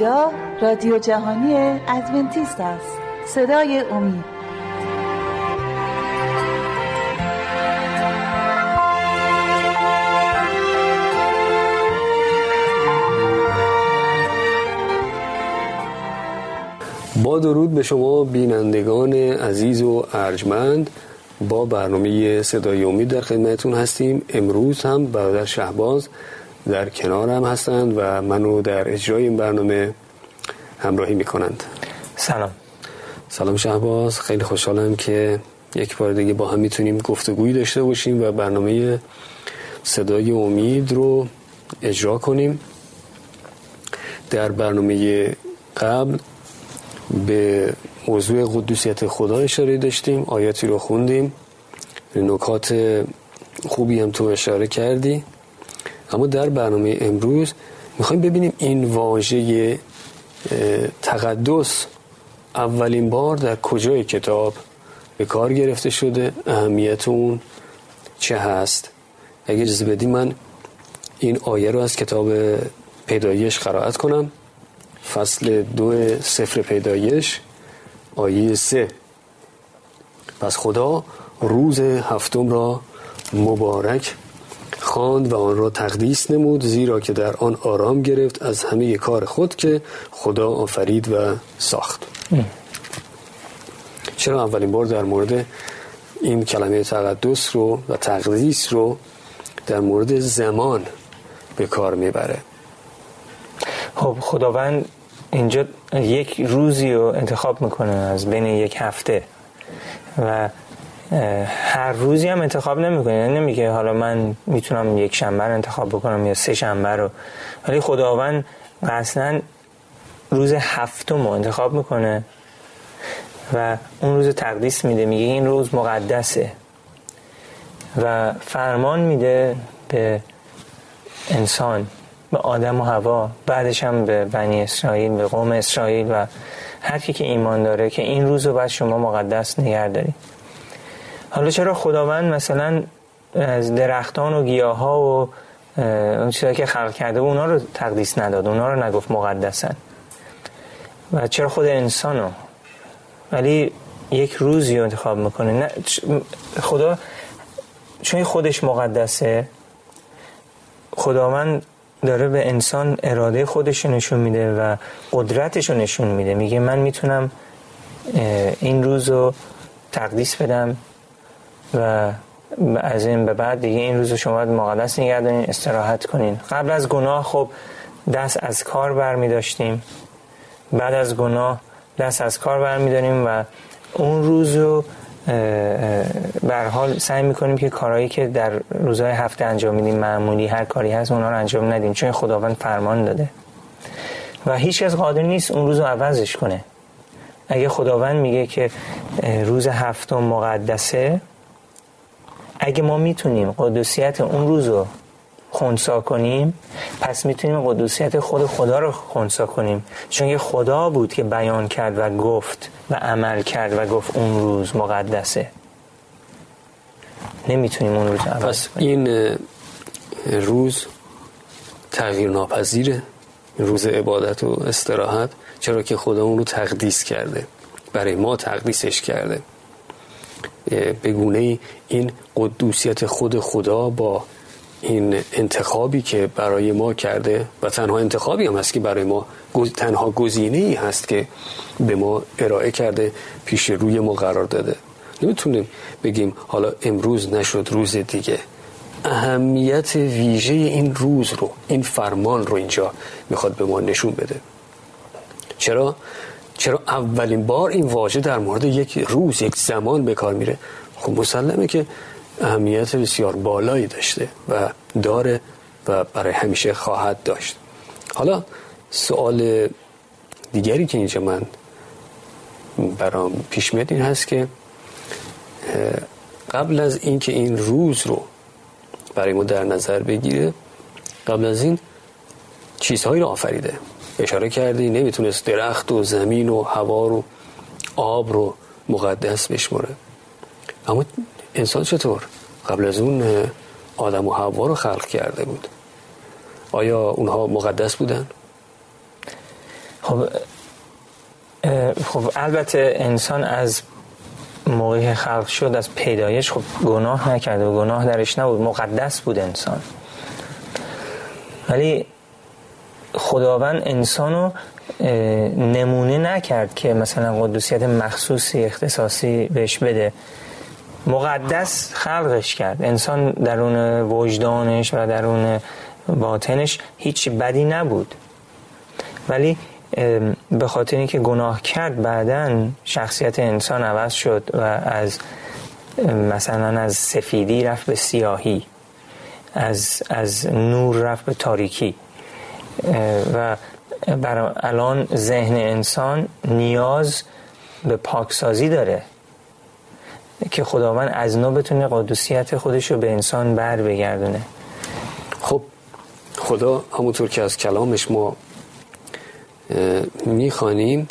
اینجا رادیو جهانی ادونتیست است. صدای امید. با درود به شما بینندگان عزیز و ارجمند. با برنامه صدای امید در خدمتون هستیم. امروز هم برادر شهباز در کنارم هستند و منو در اجرای این برنامه همراهی می‌کنند. سلام. سلام شهباز. خیلی خوشحالم که یک بار دیگه با هم می‌تونیم گفتگویی داشته باشیم و برنامه صدای امید رو اجرا کنیم. در برنامه قبل به موضوع قدوسیت خدا اشاره داشتیم آیاتی رو خوندیم. نکات خوبی هم تو اشاره کردی. اما در برنامه امروز می‌خوایم ببینیم این واژه تقدس اولین بار در کجای کتاب به کار گرفته شده؟ اهمیت اون چه هست؟ اگه اجازه بدی من این آیه رو از کتاب پیدایش قرائت کنم. فصل دو سفر پیدایش آیه سه. پس خدا روز هفتم را مبارک خواند و آن را تقدیس نمود زیرا که در آن آرام گرفت از همه کار خود که خدا آفرید و ساخت. چرا اولین بار در مورد این کلمه تقدس رو و تقدیس رو در مورد زمان به کار می‌بره؟ خب خداوند اینجا یک روزی رو انتخاب می‌کنه از بین یک هفته و هر روزی هم انتخاب نمی‌کنه یعنی نمیگه حالا من می‌تونم یک شنبه رو انتخاب بکنم یا سه شنبه رو. ولی خداوند اصلا روز هفتم رو انتخاب می‌کنه و اون روز تقدیس میده. میگه این روز مقدسه. و فرمان میده به انسان به آدم و هوا بعدش هم به بنی اسرائیل به قوم اسرائیل و هر کی که ایمان داره که این روز رو باید شما مقدس نگه دارید. حالا چرا خداوند مثلا از درختان و گیاه ها و اون چیزایی که خلق کرده و اونا رو تقدیس نداد اونا رو نگفت مقدسن و چرا خود انسان رو ولی یک روزی رو انتخاب می‌کنه. نه خدا چون خودش مقدسه خداوند داره به انسان اراده خودش نشون میده و قدرتش رو نشون میده. میگه من می‌تونم این روز رو تقدیس بدم. و از این به بعد دیگه این روز شما باید مقدس نگردانین استراحت کنین. قبل از گناه خب دست از کار برمی داشتیم بعد از گناه دست از کار برمی داریم و اون روز رو بر حال سعی می‌کنیم که کارهایی که در روزهای هفته انجام میدیم معمولی هر کاری هست اونا رو انجام ندیم چون خداوند فرمان داده. و هیچ کس قادر نیست اون روز رو عوضش کنه. اگه خداوند میگه که روز هفتم مقدسه اگه ما می‌تونیم قدوسیت اون روز رو خونسا کنیم پس می‌تونیم قدوسیت خود خدا رو خونسا کنیم. چون یه خدا بود که بیان کرد و گفت و عمل کرد و گفت اون روز مقدسه. نمی‌تونیم اون روز عوض پس این روز تغییر ناپذیره. روز عبادت و استراحت. چرا که خدا اون رو تقدیس کرده. برای ما تقدیسش کرده. به گونه این قدوسیت خود خدا با این انتخابی که برای ما کرده و تنها انتخابی هم هست که برای ما تنها گزینه ای هست که به ما ارائه کرده پیش روی ما قرار داده. نمی‌تونیم بگیم حالا امروز نشد روز دیگه. اهمیت ویژه این روز رو این فرمان رو اینجا می‌خواد به ما نشون بده. چرا؟ چرا اولین بار این واژه در مورد یک روز یک زمان به کار میره؟ خب مسلمه که اهمیت بسیار بالایی داشته و داره و برای همیشه خواهد داشت. حالا سوال دیگری که اینجا من برام پیش میاد این هست که قبل از اینکه این روز رو برای ما در نظر بگیره قبل از این چیزهایی رو آفریده. اشاره کردی نمی‌تونست درخت و زمین و هوا رو آب رو مقدس بشمره اما انسان چطور؟ قبل از اون آدم و هوا رو خلق کرده بود. آیا اونها مقدس بودن؟ خب خب البته انسان از موقعی خلق شد از پیدایش خب گناه نکرده و گناه درش نبود. مقدس بود انسان. ولی خداوند انسانو نمونه نکرد که مثلا قدوسیت مخصوصی اختصاصی بهش بده. مقدس خلقش کرد. انسان درون وجدانش و درون باطنش هیچ بدی نبود. ولی به خاطر اینکه گناه کرد بعدا شخصیت انسان عوض شد و از مثلا از سفیدی رفت به سیاهی از, از نور رفت به تاریکی. و بر الان ذهن انسان نیاز به پاکسازی داره که خداوند از نو بتونه قدوسیت خودش رو به انسان بر بگردونه. خب خدا همونطور که از کلامش ما می‌خوانیم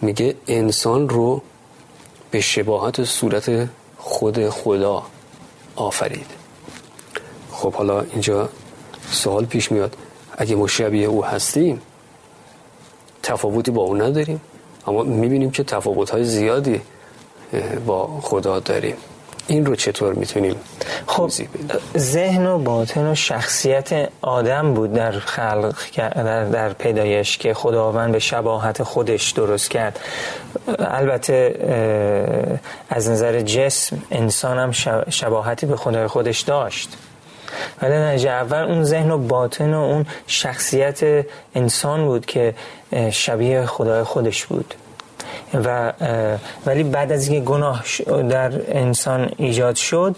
میگه انسان رو به شباهت صورت خود خدا آفرید. خب حالا اینجا سوال پیش میاد. اگه ما شبیه او هستیم تفاوتی با اون نداریم. اما می‌بینیم که تفاوت های زیادی با خدا داریم. این رو چطور می‌تونیم خب ذهن و باطن و شخصیت آدم بود در خلق در, در پیدایش که خداوند به شباهت خودش درست کرد. البته از نظر جسم انسان هم شباهتی به خدای خودش داشت. ولی نجه اول اون ذهن و باطن و اون شخصیت انسان بود که شبیه خدای خودش بود. و ولی بعد از اینکه گناه در انسان ایجاد شد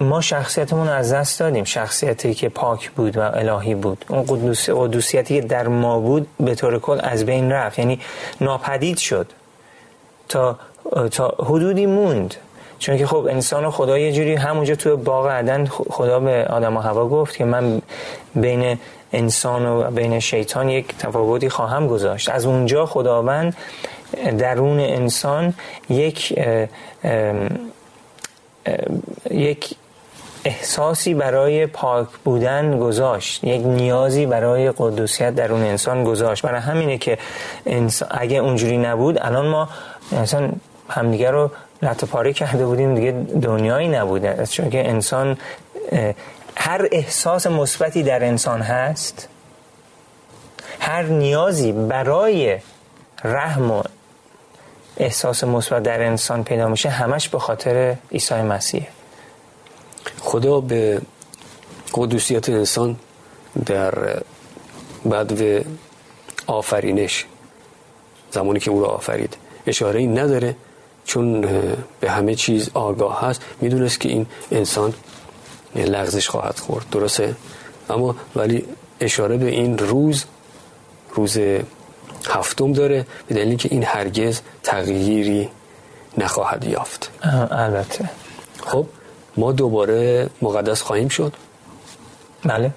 ما شخصیتمون از دست دادیم. شخصیتی که پاک بود و الهی بود. اون قدوس قدوسیتی که در ما بود به طور کل از بین رفت. یعنی ناپدید شد. تا تا حدودی موند. چون که خب انسان و خدا یه جوری همونجا تو باغ عدن خدا به آدم و هوا گفت که من بین انسان و بین شیطان یک تفاوتی خواهم گذاشت. از اونجا خداوند درون انسان یک یک احساسی برای پاک بودن گذاشت یک نیازی برای قدوسیت درون انسان گذاشت. برای همینه که اگه اونجوری نبود الان ما انسان همدیگه رو لطه پاره کرده بودیم دیگه دنیایی نبوده. چون که انسان هر احساس مثبتی در انسان هست هر نیازی برای رحم و احساس مثبت در انسان پیدا میشه همش به خاطر عیسی مسیح. خدا به قدوسیت انسان در بعد آفرینش زمانی که او را آفرید اشاره این نداره. چون به همه چیز آگاه هست می‌دونست که این انسان لغزش خواهد خورد. درسته؟ اما ولی اشاره به این روز روز هفتم داره به دلیلی که این هرگز تغییری نخواهد یافت. البته. خب ما دوباره مقدس خواهیم شد. بله.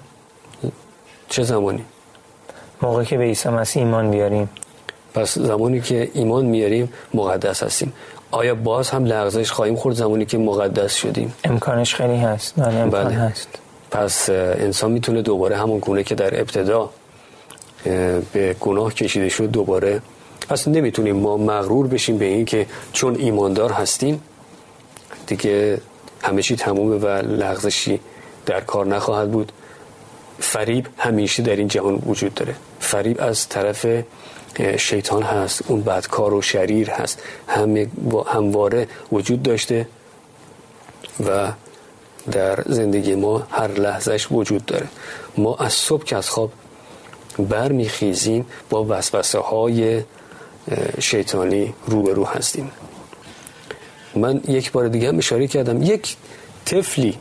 چه زمانی؟ موقع که به عیسی مسیح ایمان بیاریم. پس زمانی که ایمان میاریم مقدس هستیم. آیا باز هم لغزش خواهیم خورد زمانی که مقدس شدیم؟ امکانش خیلی هست. نه امکان بله. هست. پس انسان می‌تونه دوباره همون گونه که در ابتدا به گناه کشیده شد دوباره پس نمی‌تونیم ما مغرور بشیم به این که چون ایماندار هستیم دیگه همه چی تمومه و لغزشی در کار نخواهد بود. فریب همیشه در این جهان وجود داره. فریب از طرف شیطان هست اون بدکار و شریر هست. هم همواره وجود داشته و در زندگی ما هر لحظهش وجود داره. ما از صبح که از خواب برمیخیزیم با وسوسه های شیطانی روبرو هستیم. من یک بار دیگه هم اشاره کردم یک طفلی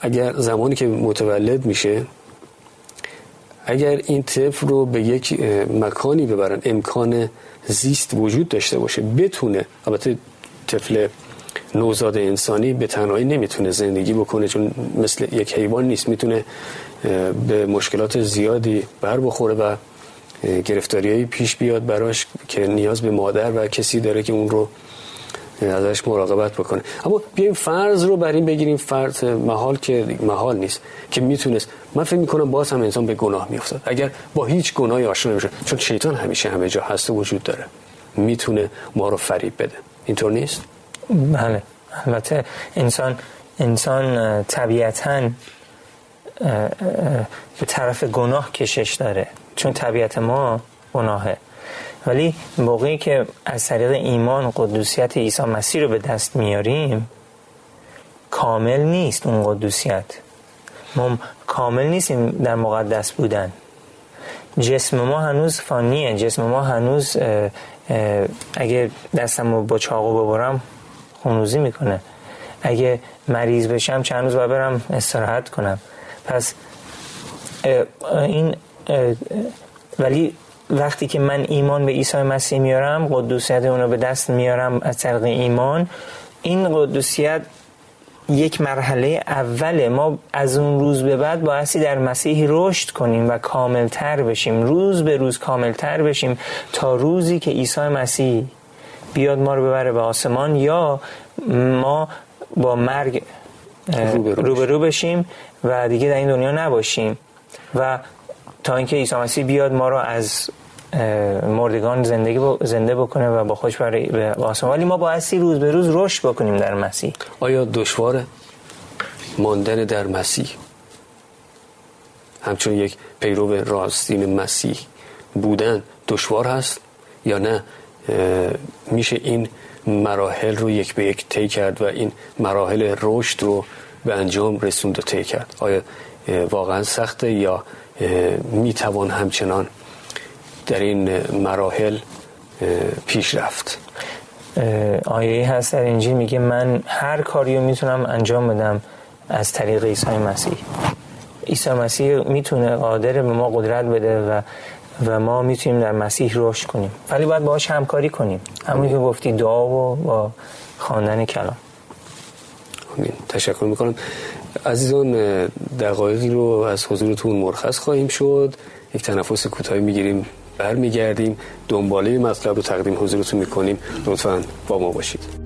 اگر زمانی که متولد میشه اگر این طفل رو به یک مکانی ببرن امکان زیست وجود داشته باشه بتونه البته طفل نوزاد انسانی به تنهایی نمی‌تونه زندگی بکنه چون مثل یک حیوان نیست می‌تونه به مشکلات زیادی بر بخوره و گرفتاریایی پیش بیاد براش که نیاز به مادر و کسی داره که اون رو ازش مراقبت بکنه. اما بیایم فرض رو بر این بگیریم فرض محال که محال نیست که می‌تونست. من فکر می‌کنم باز هم انسان به گناه میافتاد. اگر با هیچ گناهی آشنا نمیشه چون شیطان همیشه همه جا هست و وجود داره. می‌تونه ما رو فریب بده. اینطور نیست؟ بله. البته انسان انسان طبیعتا به طرف گناه کشش داره. چون طبیعت ما گناهه. ولی موقعی که از طریق ایمان قدوسیت عیسی مسیح رو به دست میاریم کامل نیست اون قدوسیت. ما کامل نیستیم در مقدس بودن. جسم ما هنوز فانیه. جسم ما هنوز اگه دستم رو با چاقو ببرم خونوزی می‌کنه. اگه مریض بشم چند روز باید برم استراحت کنم. پس این ولی وقتی که من ایمان به عیسی مسیح میارم قدوسیت اونو به دست میارم از طریق ایمان. این قدوسیت یک مرحله اوله. ما از اون روز به بعد بایستی در مسیح رشد کنیم و کاملتر بشیم. روز به روز کاملتر بشیم تا روزی که عیسی مسیح بیاد ما رو ببره به آسمان یا ما با مرگ روبرو بشیم و دیگه در این دنیا نباشیم. و تا اینکه عیسی مسیح بیاد ما رو از مردگان زندگی زنده بکنه و با خوش برای آسمان. ولی ما بایستی روز به روز رشد بکنیم در مسیح. آیا دشواره ماندن در مسیح؟ همچون یک پیرو راستین مسیح بودن دشوار هست یا نه؟ میشه این مراحل رو یک به یک طی کرد و این مراحل رشد رو به انجام رسوند و طی کرد؟ آیا واقعا سخته یا می‌توان همچنان در این مراحل پیش رفت آیه هست در انجیل میگه من هر کاری رو می‌تونم انجام بدم از طریق عیسی مسیح. عیسی مسیح می‌تونه قادر به ما قدرت بده و و ما می‌تونیم در مسیح رشد کنیم. ولی باید باهاش همکاری کنیم. همون که گفتی دعا و با خواندن کلام. تشکر می‌کنم. عزیزان دقایقی رو از حضورتون مرخص خواهیم شد. یک تنفس کوتاهی می‌گیریم. برمیگردیم. دنباله مطلب رو تقدیم حضورتون می‌کنیم. لطفا با ما باشید.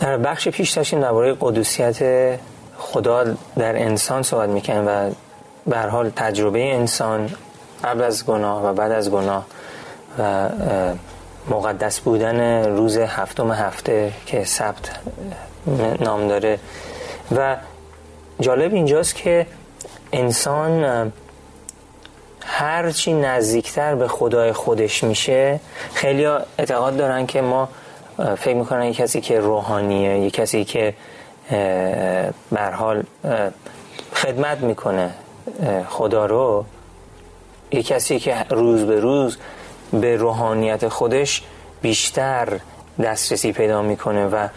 بخش پیش داشتیم درباره قدوسیت خدا در انسان صحبت می‌کنیم و به حال تجربه انسان قبل از گناه و بعد از گناه و مقدس بودن روز هفتم هفته که سبت نام داره. و جالب اینجاست که انسان هرچی نزدیکتر به خدای خودش میشه خیلی اعتقاد دارن که ما فکر می‌کنن یک کسی که روحانیه یک کسی که حال خدمت می‌کنه خدا رو یک کسی که روز به روز به روحانیت خودش بیشتر دسترسی پیدا می‌کنه و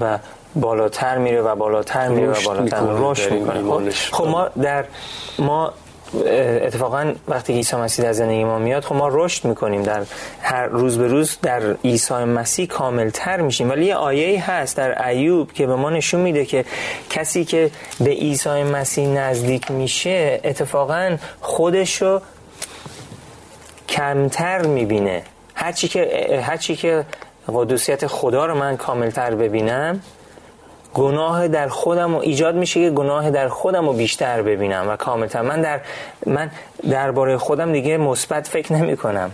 و بالاتر میره و بالاتر میره و بالاتر. رشد می‌کنه. خب،, خب ما در ما اتفاقا وقتی عیسی مسیح در زندگی ما میاد خب ما رشد می‌کنیم در هر روز به روز در عیسی مسیح کاملتر میشیم. ولی یه آیه هست در ایوب که به ما نشون میده که کسی که به عیسی مسیح نزدیک میشه اتفاقا خودشو کمتر می‌بینه. هرچی که هرچی که قدوسیت خدا رو من کاملتر ببینم گناه در خودم و ایجاد میشه که گناه در خودم رو بیشتر ببینم و کاملتر. من در من درباره خودم دیگه مثبت فکر نمی کنم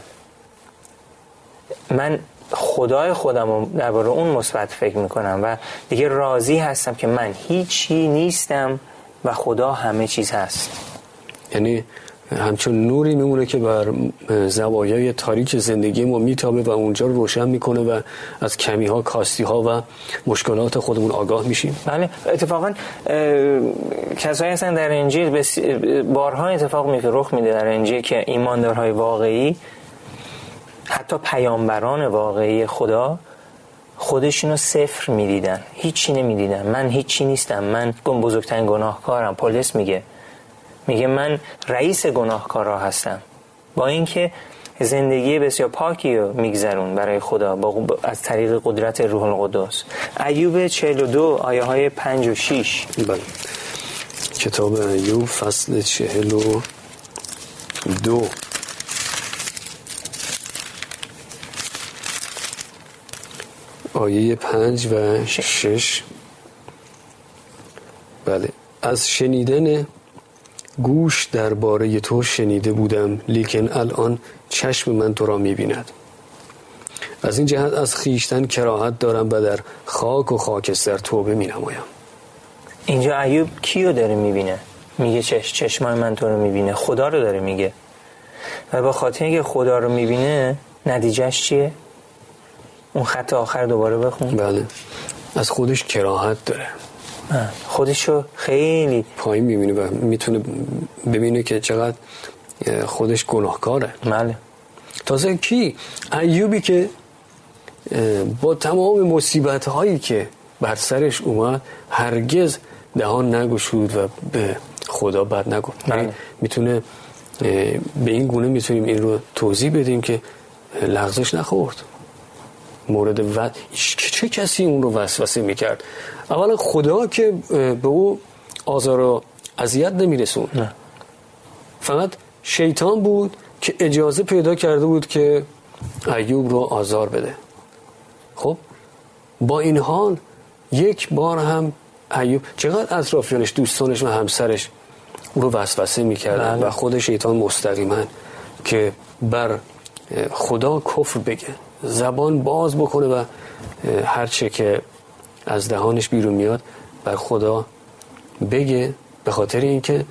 من خدای خودم رو درباره اون مثبت فکر می‌کنم و دیگه راضی هستم که من هیچی نیستم و خدا همه چیز هست. یعنی همچون نوری میمونه که بر زوایای تاریک زندگی ما میتابه و اونجا رو روشن می‌کنه و از کمی ها کاستی ها و مشکلات خودمون آگاه میشیم. بله اتفاقا کسایی هستن در انجیل بارها اتفاق می رخ میده در انجیل که ایماندارهای واقعی حتی پیامبران واقعی خدا خودشونو صفر می‌دیدن. هیچی نمی‌دیدن. من هیچی نیستم. من بزرگترین گناهکارم. پولس میگه میگه من رئیس گناهکارا هستم. با اینکه زندگی بسیار پاکی رو میگذرون برای خدا با از طریق قدرت روح القدس. ایوب 42 آیه های 5 و 6 بله. کتاب ایوب فصل 42 آیه 5 و 6 بله. از شنیدن گوش درباره تو شنیده بودم لیکن الان چشم من تو را می‌بیند. از این جهت از خیشتن کراهت دارم و در خاک و خاکستر توبه می نمایم اینجا ایوب کیو داره می‌بینه؟ میگه چش چشمای من تو رو می‌بینه. خدا رو داره میگه. و با خاطر اینکه خدا رو می‌بینه نتیجهش چیه؟ اون خط آخر دوباره بخون. بله. از خودش کراهت داره. خودشو خیلی پایین می‌بینه و می‌تونه ببینه که چقدر خودش گناهکاره. بله. تازه کی؟ ایوبی که با تمام مصیبت هایی که بر سرش اومد هرگز دهان نگشود و به خدا بد نگفت. بله. می‌تونه به این گونه می‌تونیم این رو توضیح بدیم که لغزش نخورد. مورد و چه کسی اون رو وسوسه می‌کرد؟ اولا خدا که به او آزار و اذیت نمیرسون نه. فقط شیطان بود که اجازه پیدا کرده بود که ایوب رو آزار بده. خب؟ با این حال یک بار هم ایوب چقدر اطرافیانش دوستانش و همسرش او رو وسوسه می‌کردن بله. و خود شیطان مستقیما که بر خدا کفر بگه. زبان باز بکنه و هرچه که از دهانش بیرون میاد بر خدا بگه به خاطر اینکه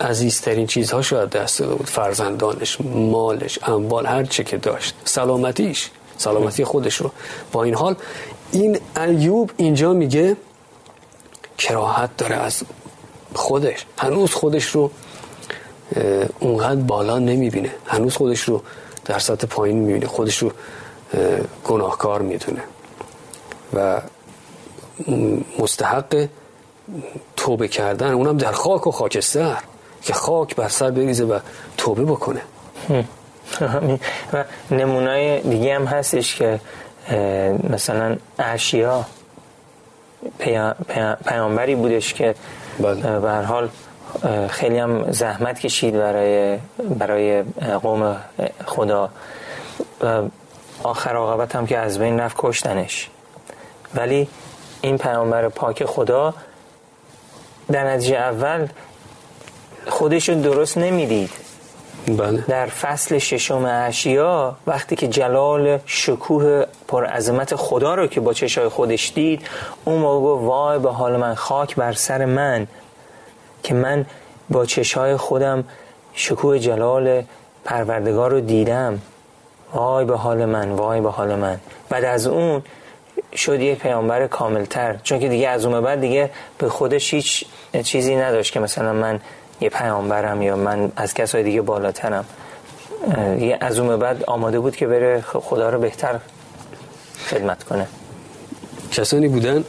عزیزترین چیزها شاید دست داده بود. فرزندانش مالش اموال هر چه که داشت. سلامتیش سلامتی خودش رو. با این حال این ایوب اینجا میگه کراهت داره از خودش. هنوز خودش رو اونقدر بالا نمی‌بینه. هنوز خودش رو در سطح پایین می‌بینه خودش رو گناهکار می‌دونه. و مستحق توبه کردن اونم در خاک و خاکستر که خاک بر سر بریزه و توبه بکنه. و نمونای دیگه هم هستش که مثلا اشیا پیامبری بودش که بله. به حال خیلی هم زحمت کشید برای برای قوم خدا. آخر عاقبت هم که از بین رفت کشتنش. ولی این پیامبر پاک خدا در نتیجه اول خودشون درست نمی‌دید. بله. در فصل ششم اشیا وقتی که جلال شکوه پر عظمت خدا رو که با چشای خودش دید اون موقع وای به حال من خاک بر سر من که من با چشای خودم شکوه جلال پروردگار رو دیدم. وای به حال من وای به حال من. بعد از اون شد یه پیامبر کاملتر. چون که دیگه از اون بعد دیگه به خودش هیچ چیزی نداشت که مثلا من یه پیامبرم یا من از کسای دیگه بالاترم. از اون بعد آماده بود که بره خدا رو بهتر خدمت کنه. کسانی بودن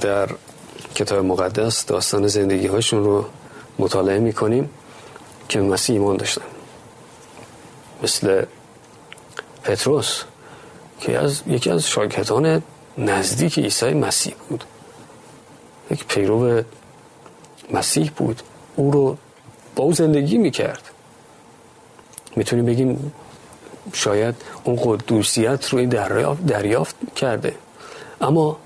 در کتاب مقدس داستان زندگی هاشون رو مطالعه می‌کنیم که مسیح ایمان داشتن. مثل پتروس که از یکی از شاگردان نزدیک عیسی مسیح بود. یک پیرو مسیح بود. او رو با او زندگی می‌کرد. می‌تونیم بگیم شاید اون قدوسیت رو دریافت, دریافت کرده. اما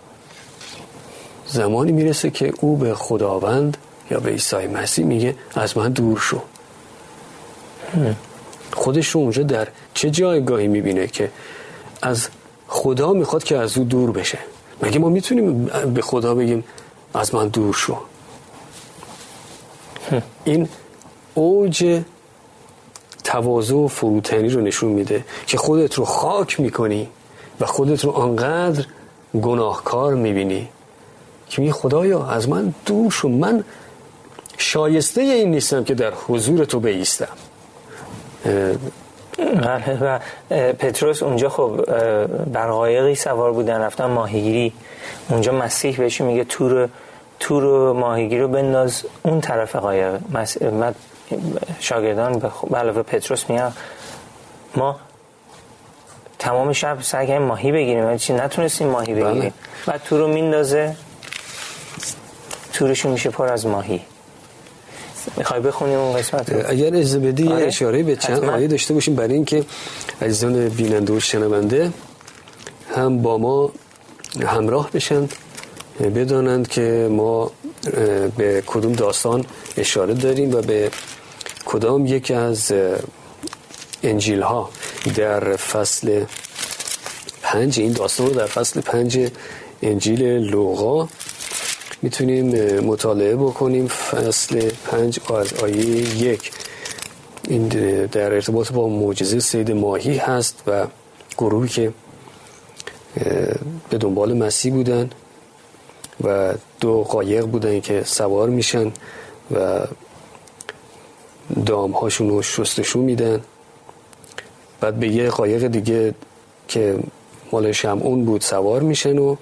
زمانی می‌رسه که او به خداوند یا به عیسی مسیح میگه از من دور شو. خودش رو اونجا در چه جایگاهی می‌بینه که از خدا می‌خواد که از او دور بشه؟ مگه ما می‌تونیم به خدا بگیم از من دور شو؟ این اوج تواضع و فروتنی رو نشون میده که خودت رو خاک می‌کنی و خودت رو آنقدر گناهکار می‌بینی که می خدایا از من دور شو. من شایسته این نیستم که در حضور تو بیستم. و پتروس اونجا خب بر قایقی سوار بودن رفتن ماهیگیری. اونجا مسیح بهش میگه تور تور ماهیگیری رو بنداز. اون طرف قایق شاگردان به علاوه پتروس میگن ما تمام شب سعی کردیم ماهی بگیریم. چی؟ نتونستیم ماهی بله. بگیریم. بعد تور رو میندازه. تورشون میشه پر از ماهی. می‌خوای بخونیم اون قسمت اگر از بدی آره؟ اشاره به چند آیه داشته باشیم. برای اینکه عزیزان بیننده و شنونده هم با ما همراه بشن بدانند که ما به کدوم داستان اشاره داریم و به کدام یکی از انجیل ها در فصل پنج این داستان رو در فصل پنج انجیل لوقا می‌تونیم مطالعه بکنیم فصل پنج از آیه یک. این در ارتباط با معجزه سید ماهی هست و گروهی که به دنبال مسیح بودن و دو قایق بودن که سوار میشن و دام هاشون رو شستشو میدن. بعد به یه قایق دیگه که مال شمعون بود سوار میشن و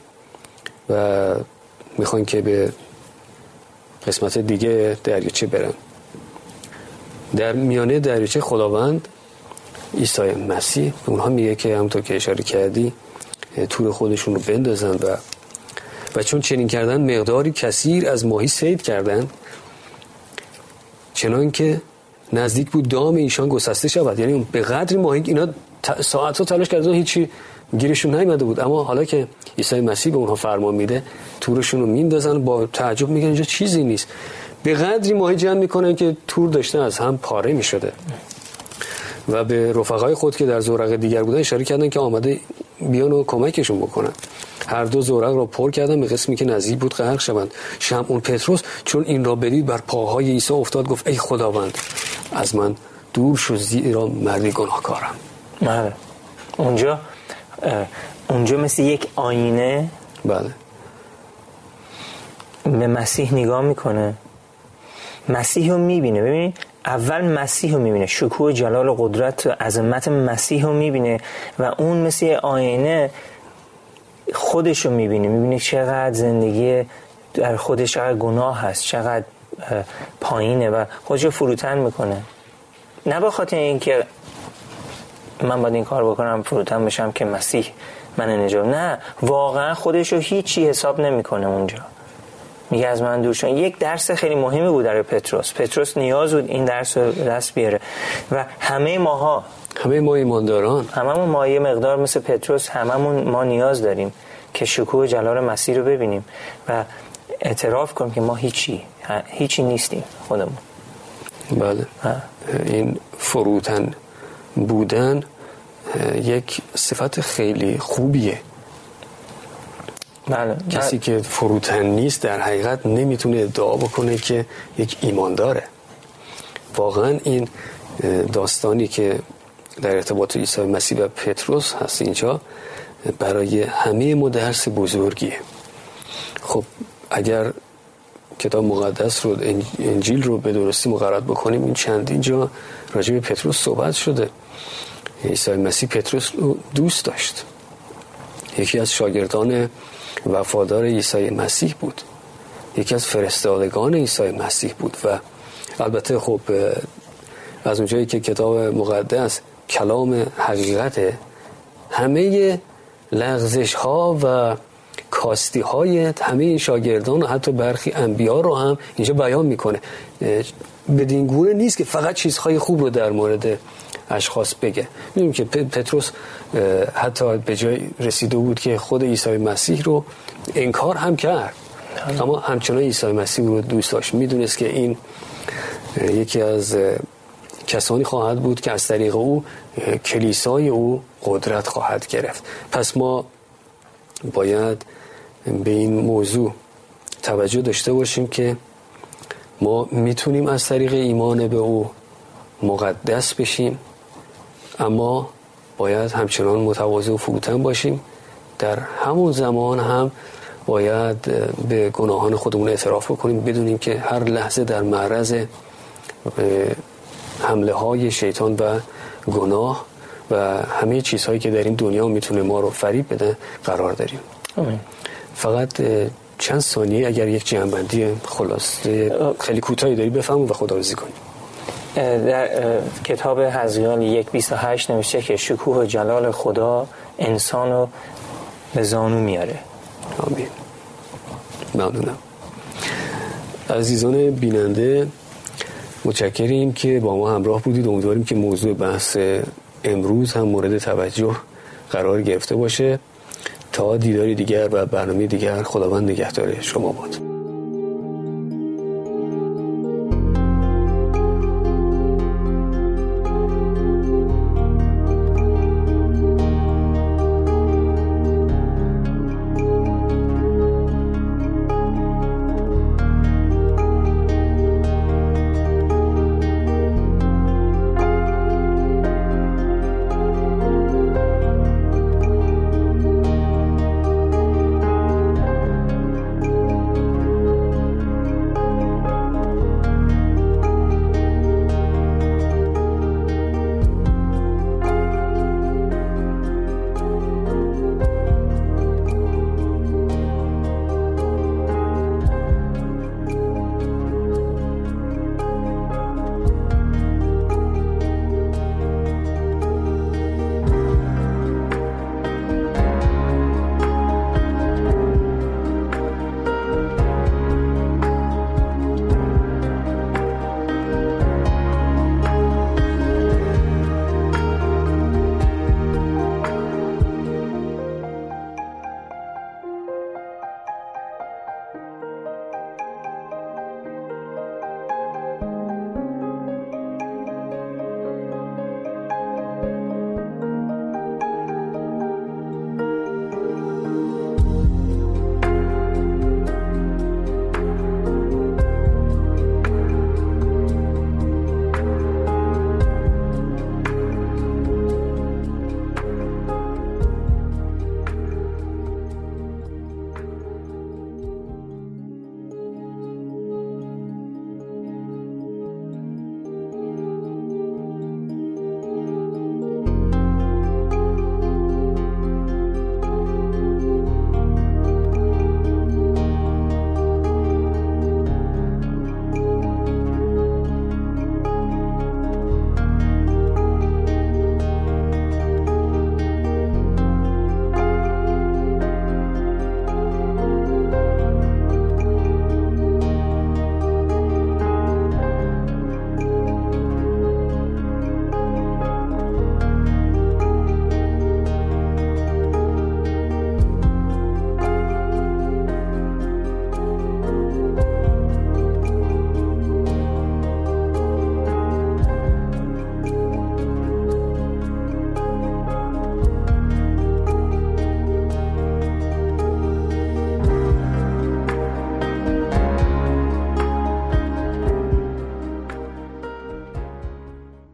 و می‌خوان که به قسمت دیگه دریاچه برن در میانه دریاچه خداوند عیسی مسیح به اونها میگه که همونطور که اشاره کردی تور خودشون رو بندازن و و چون چنین کردن مقداری کثیر از ماهی سید کردن. چنان که نزدیک بود دام ایشان گسسته شود. یعنی به قدری ماهی اینا ساعت ها تلاش کردن هیچی گیرشون نیومده بود. اما حالا که عیسی مسیح به اونها فرمان میده تورشون رو میندازن با تعجب میگن اینجا چیزی نیست. به قدری ماهی جمع می‌کنن که تور داشته از هم پاره می‌شده. و به رفقای خود که در زورق دیگر بودن اشاره کردن که آمده بیان و کمکشون بکنن. هر دو زورق را پر کردن به قسمی که نزدیک بود غرق شوند. اون پتروس چون این را بدید بر پاهای عیسی افتاد گفت ای خداوند از من دور شو زیرا مردی گناهکارم. بله. اونجا اونجا مثل یک آینه بله. به مسیح نگاه می‌کنه. مسیح رو می‌بینه. ببین اول مسیح رو می‌بینه. شکوه جلال و قدرت و عظمت مسیح رو می‌بینه و اون مثل آینه خودش رو می‌بینه. می‌بینه چقدر زندگی در خودش چقدر گناه هست چقدر پایینه و خودش رو فروتن می‌کنه. نه به خاطر اینکه من باید این کار بکنم فروتن بشم که مسیح من نجات. نه واقعا خودش رو هیچی حساب نمی‌کنه اونجا. میگه از من دور یک درس خیلی مهمی بود در پتروس. پتروس نیاز بود این درس رو دست بیاره. و همه ماها همه ما ایمانداران. هممون ما یه مقدار مثل پتروس هممون ما نیاز داریم که شکوه جلال مسیح رو ببینیم و اعتراف کنیم که ما هیچی هیچی نیستیم خودمون. بله. این فروتن. بودن یک صفت خیلی خوبیه. بله. کسی که فروتن نیست در حقیقت نمی‌تونه ادعا بکنه که یک ایمان داره. واقعا این داستانی که در ارتباط عیسی مسیح و پتروس هست اینجا برای همه ما درس بزرگیه. خب اگر کتاب مقدس رو انجیل رو به درستی مقررت بکنیم. این چندین جا راجع به پتروس صحبت شده. عیسی مسیح پتروس رو دوست داشت. یکی از شاگردان وفادار عیسی مسیح بود. یکی از فرستادگان عیسی مسیح بود و البته خب از اونجایی که کتاب مقدس کلام حقیقت همه لغزش ها و کاستی های همه شاگردان و حتی برخی انبیا رو هم اینجا بیان می‌کنه. بدین گونه نیست که فقط چیزهای خوب رو در مورد اشخاص بگه. می‌دونیم که پتروس حتی به جای رسیده بود که خود عیسی مسیح رو انکار هم کرد. اما همچنان عیسی مسیح رو دوست داشت. می‌دونست که این یکی از کسانی خواهد بود که از طریق او کلیسای او قدرت خواهد گرفت. پس ما باید به این موضوع توجه داشته باشیم که ما می‌تونیم از طریق ایمان به او مقدس بشیم اما باید همچنان متواضع و فروتن باشیم. در همون زمان هم باید به گناهان خودمون اعتراف بکنیم بدونیم که هر لحظه در معرض حمله های شیطان و گناه و همه چیزهایی که در این دنیا می‌تونه ما رو فریب بده قرار داریم. فقط چند ثانیه اگر یک جنبندی خلاصه خیلی کوتاهی داری بفهم و خدا رزی کنیم در کتاب حزیان یک هشت نوشته که شکوه و جلال خدا انسان رو به زانو میاره. آمین. ممنونم. عزیزان بیننده متشکریم که با ما همراه بودید. امیدواریم که موضوع بحث امروز هم مورد توجه قرار گرفته باشه. تا دیداری دیگر و برنامه دیگر خداوند نگهدار شما باد.